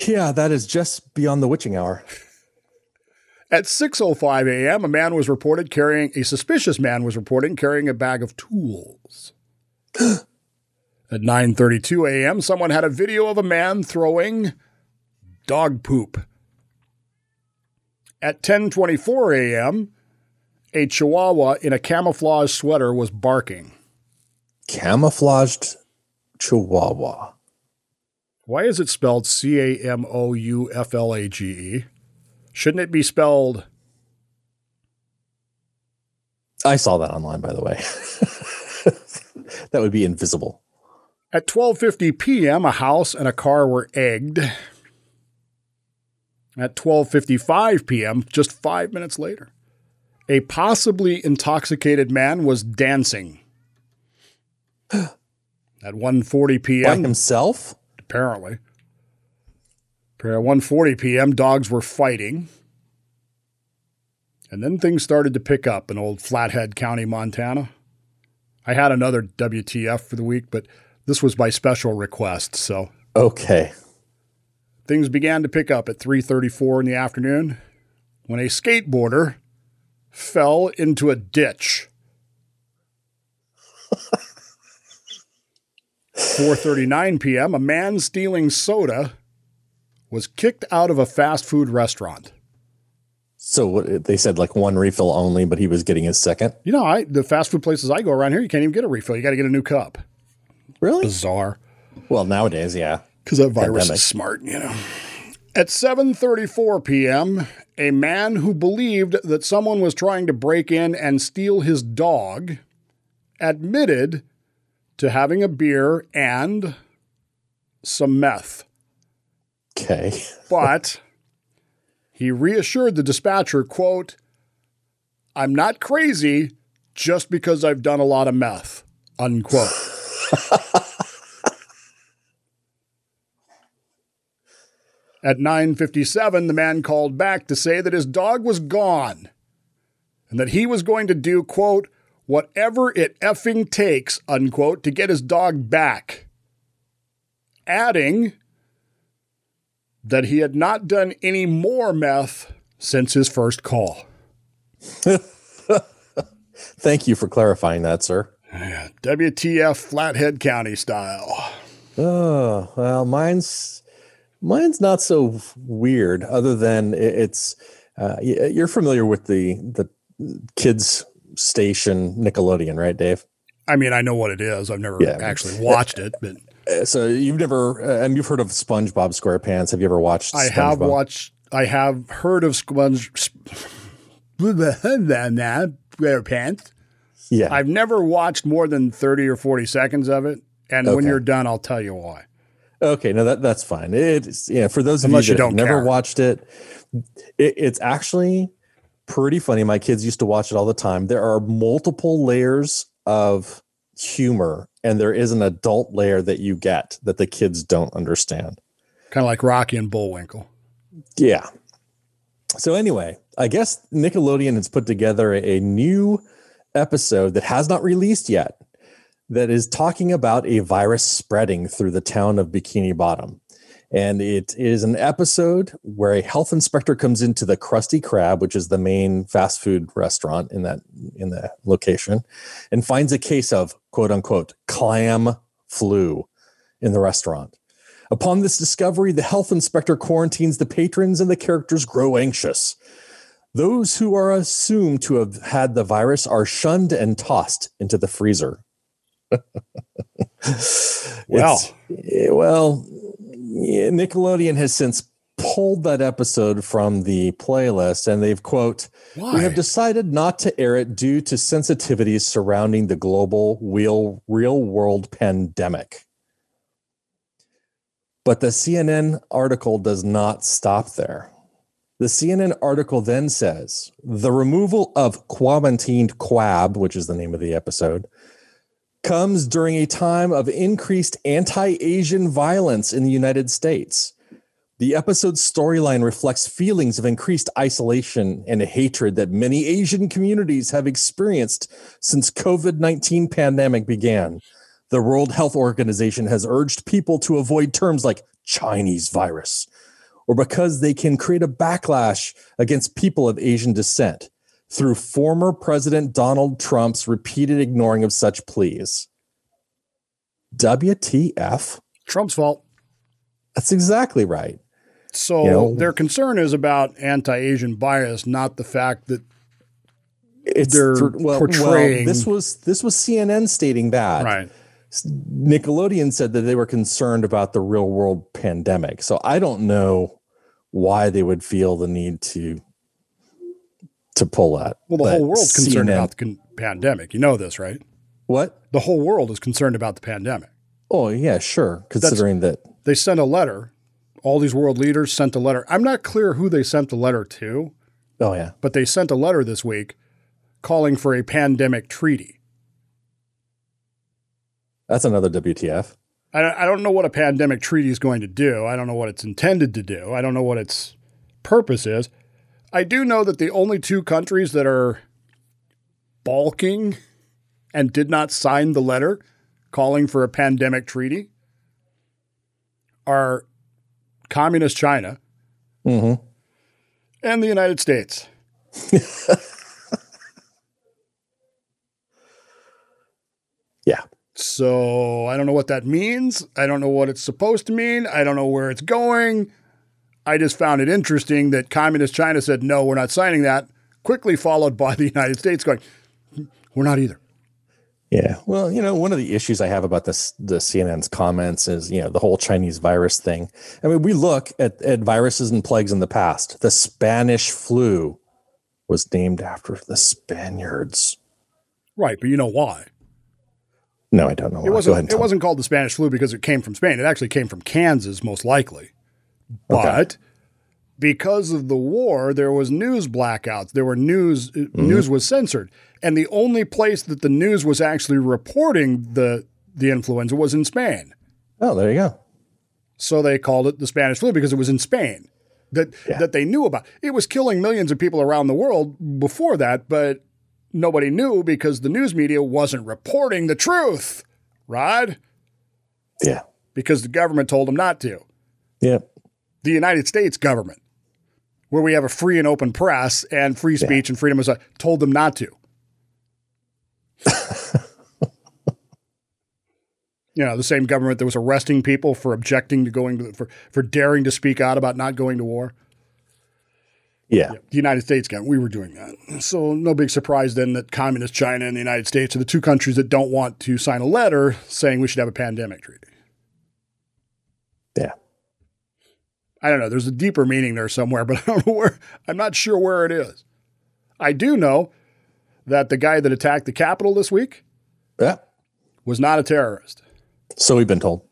S4: yeah. That is just beyond the witching hour.
S3: At 6:05 a.m., a man was reported carrying a suspicious man was reported carrying a bag of tools. At 9:32 a.m., someone had a video of a man throwing dog poop. At 10:24 a.m., a chihuahua in a camouflage sweater was barking.
S4: Camouflaged Chihuahua.
S3: Why is it spelled C A M O U F L A G E? Shouldn't it be spelled
S4: I saw that online, by the way. that would be invisible.
S3: At 12:50 p.m., a house and a car were egged. At 12:55 p.m., just 5 minutes later, a possibly intoxicated man was dancing. At 1:40
S4: By
S3: p.m.,
S4: himself?
S3: apparently. At 1:40 p.m., dogs were fighting. And then things started to pick up in old Flathead County, Montana. I had another WTF for the week, but this was by special request, so
S4: Okay.
S3: things began to pick up at 3:34 in the afternoon when a skateboarder fell into a ditch. 4:39 p.m. a man stealing soda was kicked out of a fast food restaurant.
S4: So what, they said like one refill only, but he was getting his second.
S3: You know, I the fast food places I go around here, you can't even get a refill. You got to get a new cup.
S4: Really?
S3: Bizarre.
S4: Well, nowadays, yeah.
S3: because that virus
S4: Pandemic.
S3: is smart, you know. At 7:34 p.m., a man who believed that someone was trying to break in and steal his dog admitted to having a beer and some meth.
S4: Okay.
S3: But he reassured the dispatcher, quote, "I'm not crazy just because I've done a lot of meth." Unquote. At 9:57, the man called back to say that his dog was gone and that he was going to do quote whatever it effing takes unquote to get his dog back. Adding that he had not done any more meth since his first call.
S4: Thank you for clarifying that, sir.
S3: Yeah, WTF Flathead County style.
S4: Oh well, mine's mine's not so weird. Other than it's uh, you're familiar with the the kids station Nickelodeon, right, Dave?
S3: I mean, I know what it is. I've never
S4: Yeah.
S3: actually watched it, but
S4: Uh, So you've never uh, and you've heard of SpongeBob SquarePants? Have you ever watched?
S3: I have watched. I have heard of Sponge. Squarepants.
S4: Yeah.
S3: I've never watched more than thirty or forty seconds of it, and when you're done, I'll tell you why.
S4: Okay, no, that that's fine. It's yeah. For those of
S3: Unless
S4: you
S3: you
S4: that have never
S3: care.
S4: watched it, it, it's actually pretty funny. My kids used to watch it all the time. There are multiple layers of humor and there is an adult layer that you get that the kids don't understand.
S3: Kind of like Rocky and Bullwinkle.
S4: Yeah. So anyway, I guess Nickelodeon has put together a new episode that has not released yet that is talking about a virus spreading through the town of Bikini Bottom. And it is an episode where a health inspector comes into the Krusty Krab, which is the main fast food restaurant in that in the location, and finds a case of quote unquote clam flu in the restaurant. Upon this discovery, the health inspector quarantines the patrons and the characters grow anxious. Those who are assumed to have had the virus are shunned and tossed into the freezer.
S3: Well.
S4: It's- well, yeah, Nickelodeon has since pulled that episode from the playlist and they've quote
S3: Why?
S4: we have decided not to air it due to sensitivities surrounding the global real real world pandemic but the CNN article does not stop there. The CNN article then says the removal of quarantined Crab, which is the name of the episode, comes during a time of increased anti Asian violence in the United States. The episode's storyline reflects feelings of increased isolation and hatred that many Asian communities have experienced since COVID-19 pandemic began. The World Health Organization has urged people to avoid terms like Chinese virus or because they can create a backlash against people of Asian descent through former President Donald Trump's repeated ignoring of such pleas. WTF?
S3: Trump's fault.
S4: That's exactly right.
S3: So
S4: You know-
S3: their concern is about anti-Asian bias, not the fact that
S4: It's
S3: They're
S4: for- well,
S3: portraying-
S4: well, this was this was CNN stating that.
S3: right.
S4: Nickelodeon said that they were concerned about the real world pandemic. So I don't know why they would feel the need to to pull that.
S3: Well, the
S4: But
S3: whole world's concerned
S4: CNN
S3: about the con- pandemic. You know this, right?
S4: what?
S3: The whole world is concerned about the pandemic.
S4: Oh yeah, sure. Considering that
S3: They sent a letter. All these world leaders sent a letter. I'm not clear who they sent the letter to,
S4: oh yeah.
S3: but they sent a letter this week calling for a pandemic treaty.
S4: That's another WTF.
S3: I I don't know what a pandemic treaty is going to do. I don't know what it's intended to do. I don't know what its purpose is. I do know that the only two countries that are balking and did not sign the letter calling for a pandemic treaty are communist China
S4: hmm
S3: and the United States.
S4: Yeah.
S3: So I don't know what that means. I don't know what it's supposed to mean. I don't know where it's going. I just found it interesting that communist China said, no, we're not signing that, quickly followed by the United States going, we're not either.
S4: Yeah. Well, you know, one of the issues I have about this the CNN's comments is, you know, the whole Chinese virus thing. I mean, we look at, at viruses and plagues in the past. The Spanish flu was named after the Spaniards.
S3: Right, but you know why?
S4: No, I don't know. why.
S3: It
S4: ahead
S3: wasn't it wasn't called the Spanish flu because it came from Spain. It actually came from Kansas most likely. But because of the war, there was news blackouts. There were news uh,
S4: Mm-hmm.
S3: news was censored. And the only place that the news was actually reporting the the influenza was in Spain.
S4: Oh, there you go.
S3: So they called it the Spanish flu because it was in Spain. That
S4: Yeah.
S3: that they knew about. It was killing millions of people around the world before that, but nobody knew because the news media wasn't reporting the truth. Right?
S4: Yeah.
S3: Because the government told them not to.
S4: Yep.
S3: The United States government, where we have a free and open press and free speech and freedom of speech, uh, told them not to. you know, the same government that was arresting people for objecting to going to for for daring to speak out about not going to war.
S4: Yeah.
S3: The United States government, we were doing that. So no big surprise then that communist China and the United States are the two countries that don't want to sign a letter saying we should have a pandemic treaty.
S4: Yeah.
S3: I don't know. There's a deeper meaning there somewhere, but I don't know where. I'm not sure where it is. I do know that the guy that attacked the Capitol this week
S4: Yeah.
S3: was not a terrorist.
S4: So we've been told.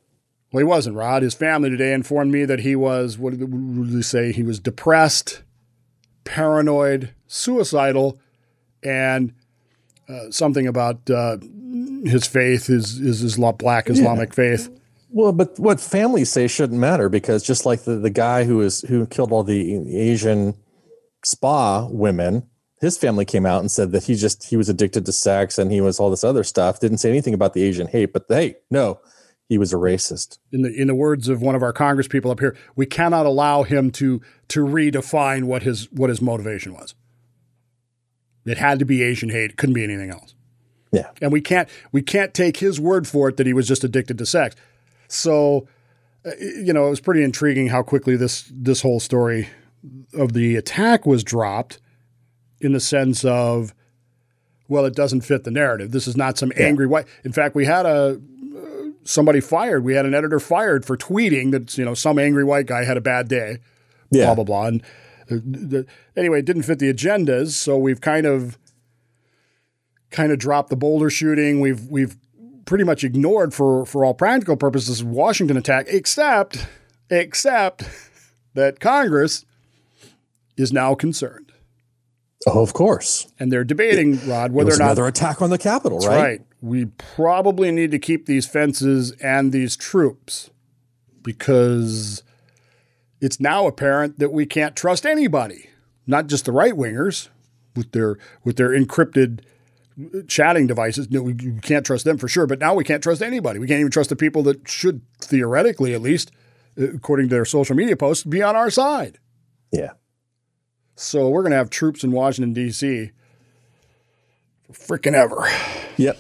S3: Well, he wasn't, Rod. His family today informed me that he was, what did they say? He was depressed, paranoid, suicidal, and uh, something about uh, his faith is is Islam, black Islamic faith.
S4: Well, but what families say shouldn't matter because just like the, the guy who is who killed all the Asian spa women, his family came out and said that he just he was addicted to sex and he was all this other stuff. Didn't say anything about the Asian hate, but hey, no, he was a racist.
S3: In the in the words of one of our Congress people up here, we cannot allow him to to redefine what his what his motivation was. It had to be Asian hate. It couldn't be anything else.
S4: Yeah.
S3: And we can't we can't take his word for it that he was just addicted to sex. So, uh, you know, it was pretty intriguing how quickly this this whole story of the attack was dropped in the sense of well, it doesn't fit the narrative. This is not some angry white. In fact, we had a uh, somebody fired. We had an editor fired for tweeting that you know some angry white guy had a bad day.
S4: Yeah.
S3: Blah blah blah. And uh, the, anyway, it didn't fit the agendas, so we've kind of kind of dropped the Boulder shooting. We've we've pretty much ignored for for all practical purposes Washington attack, except except that Congress is now concerned.
S4: Oh, of course.
S3: And they're debating, Rod,
S4: It
S3: whether
S4: was
S3: or not
S4: another attack on the Capitol,
S3: That's
S4: right?
S3: right. We probably need to keep these fences and these troops because it's now apparent that we can't trust anybody, not just the right wingers with their with their encrypted chatting devices. No, we can't trust them for sure. But now we can't trust anybody. We can't even trust the people that should theoretically, at least uh, according to their social media posts, be on our side.
S4: Yeah.
S3: So we're going to have troops in Washington D.C. for freaking ever.
S4: Yep.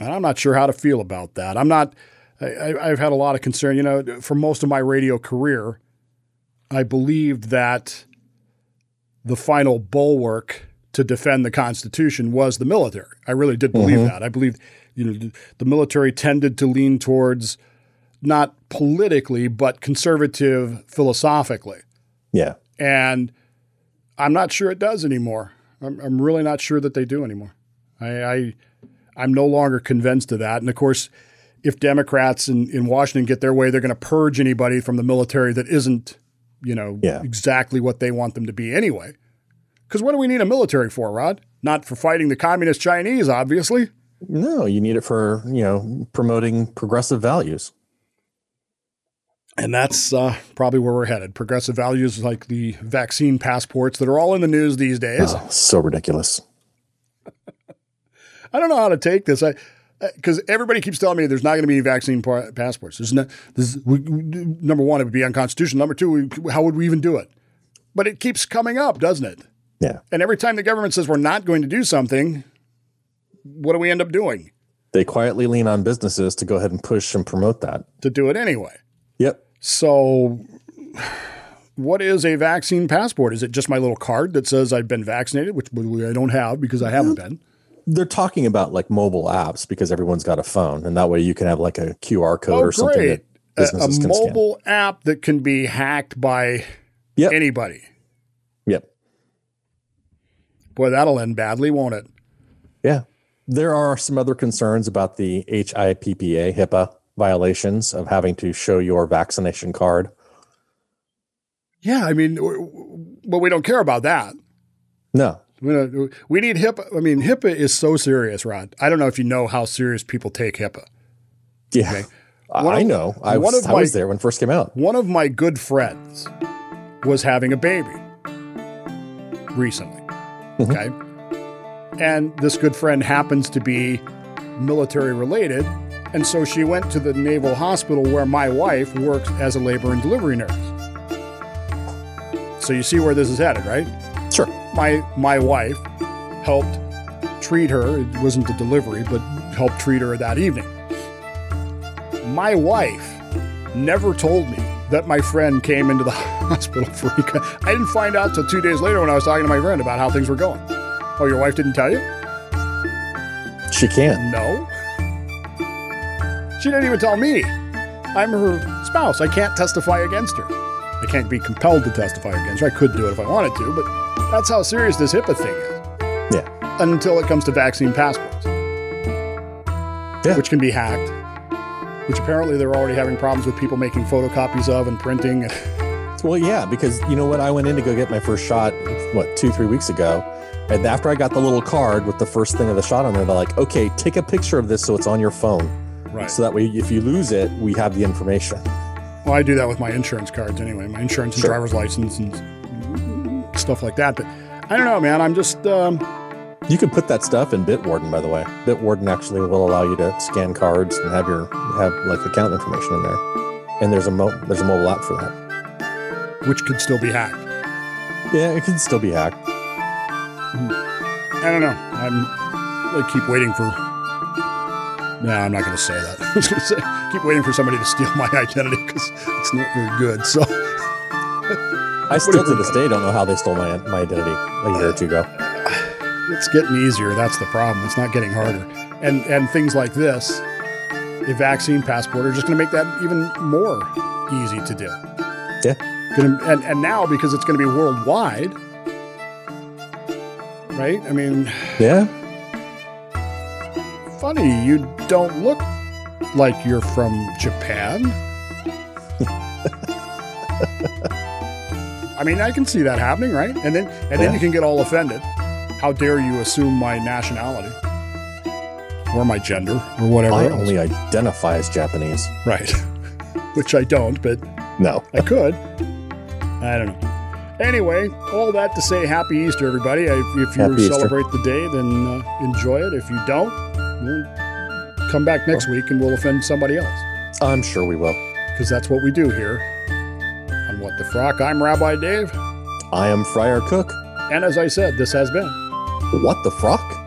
S3: And I'm not sure how to feel about that. I'm not, I, I've had a lot of concern. You know, for most of my radio career, I believed that the final bulwark to defend the Constitution was the military. I really did believe mm-hmm. that. I believed, you know, the military tended to lean towards not politically, but conservative philosophically.
S4: Yeah.
S3: And I'm not sure it does anymore. I'm, I'm really not sure that they do anymore. I, I I'm no longer convinced of that. And of course, if Democrats in, in Washington get their way, they're going to purge anybody from the military that isn't, you know,
S4: Yeah.
S3: exactly what they want them to be anyway. Because what do we need a military for, Rod? Not for fighting the communist Chinese, obviously.
S4: No, you need it for, you know, promoting progressive values.
S3: And that's uh, probably where we're headed. Progressive values like the vaccine passports that are all in the news these days.
S4: Oh, so ridiculous.
S3: I don't know how to take this. I because everybody keeps telling me there's not going to be any vaccine pa- passports. There's no. This, we, we- number one, it would be unconstitutional. Number two, we, how would we even do it? But it keeps coming up, doesn't it?
S4: Yeah.
S3: And every time the government says we're not going to do something, what do we end up doing?
S4: They quietly lean on businesses to go ahead and push and promote that.
S3: To do it anyway.
S4: Yep.
S3: So, what is a vaccine passport? Is it just my little card that says I've been vaccinated, which I don't have because I haven't been?
S4: They're talking about like mobile apps because everyone's got a phone, and that way you can have like a QR code
S3: Oh,
S4: or something that
S3: A, a
S4: businesses can scan.
S3: mobile app that can be hacked by
S4: Yep.
S3: anybody. Boy, that'll end badly, won't it?
S4: Yeah. There are some other concerns about the HIPPA HIPAA violations of having to show your vaccination card.
S3: Yeah, I mean, but we don't care about that.
S4: No.
S3: We, need HIPAA. I mean, HIPAA is so serious, Rod. I don't know if you know how serious people take HIPAA.
S4: Yeah. I, I
S3: of-
S4: know. I
S3: one
S4: was,
S3: of
S4: I was there when it first came out.
S3: One of my good friends was having a baby recently. Mm-hmm. Okay. And this good friend happens to be military related. And so she went to the Naval Hospital where my wife works as a labor and delivery nurse. So you see where this is headed, right?
S4: Sure.
S3: my my wife helped treat her. It wasn't the delivery, but helped treat her that evening. My wife never told me that my friend came into the hospital for. I didn't find out till two days later when I was talking to my friend about how things were going. Oh, your wife didn't tell you?
S4: She can't.
S3: No. She didn't even tell me. I'm her spouse. I can't testify against her. I can't be compelled to testify against her. I could do it if I wanted to, but that's how serious this HIPAA thing is.
S4: Yeah.
S3: until it comes to vaccine passports,
S4: Yeah.
S3: which can be hacked. Which apparently they're already having problems with people making photocopies of and printing.
S4: Well, yeah, because you know what? I went in to go get my first shot, what, two, three weeks ago, And after I got the little card with the first thing of the shot on there, they're like, okay, take a picture of this so it's on your phone.
S3: Right.
S4: So that way, if you lose it, we have the information.
S3: Well, I do that with my insurance cards anyway, my insurance and
S4: Sure.
S3: driver's license and stuff like that. But I don't know, man. I'm just, um,
S4: You can put that stuff in Bitwarden, by the way. Bitwarden actually will allow you to scan cards and have your have like account information in there. And there's a mo- there's a mobile app for that.
S3: which could still be hacked.
S4: Yeah, it can still be hacked. Hmm.
S3: I don't know. I'm, I keep waiting for. No, I'm not going to say that. I was going to say, keep waiting for somebody to steal my identity because it's not very good. So,
S4: I still to this day don't know how they stole my my identity a year or two ago.
S3: It's getting easier. That's the problem. It's not getting harder. And and things like this, a vaccine passport, are just going to make that even more easy to do.
S4: Yeah.
S3: Gonna, and and now because it's going to be worldwide, right? I mean,
S4: Yeah,
S3: funny, you don't look like you're from Japan. I mean, I can see that happening, right? And then and then you can get all offended. How dare you assume my nationality or my gender or whatever
S4: I
S3: else.
S4: only identify as Japanese.
S3: right. Which I don't, but
S4: No,
S3: I could. I don't know. Anyway, all that to say, Happy Easter, everybody. If you
S4: Happy Easter.
S3: celebrate the day, then uh, enjoy it. If you don't, well, come back next week and we'll offend somebody else.
S4: I'm sure we will.
S3: Because that's what we do here on What the Frock. I'm Rabbi Dave.
S4: I am Friar Cook.
S3: And as I said, this has been
S4: What the frock?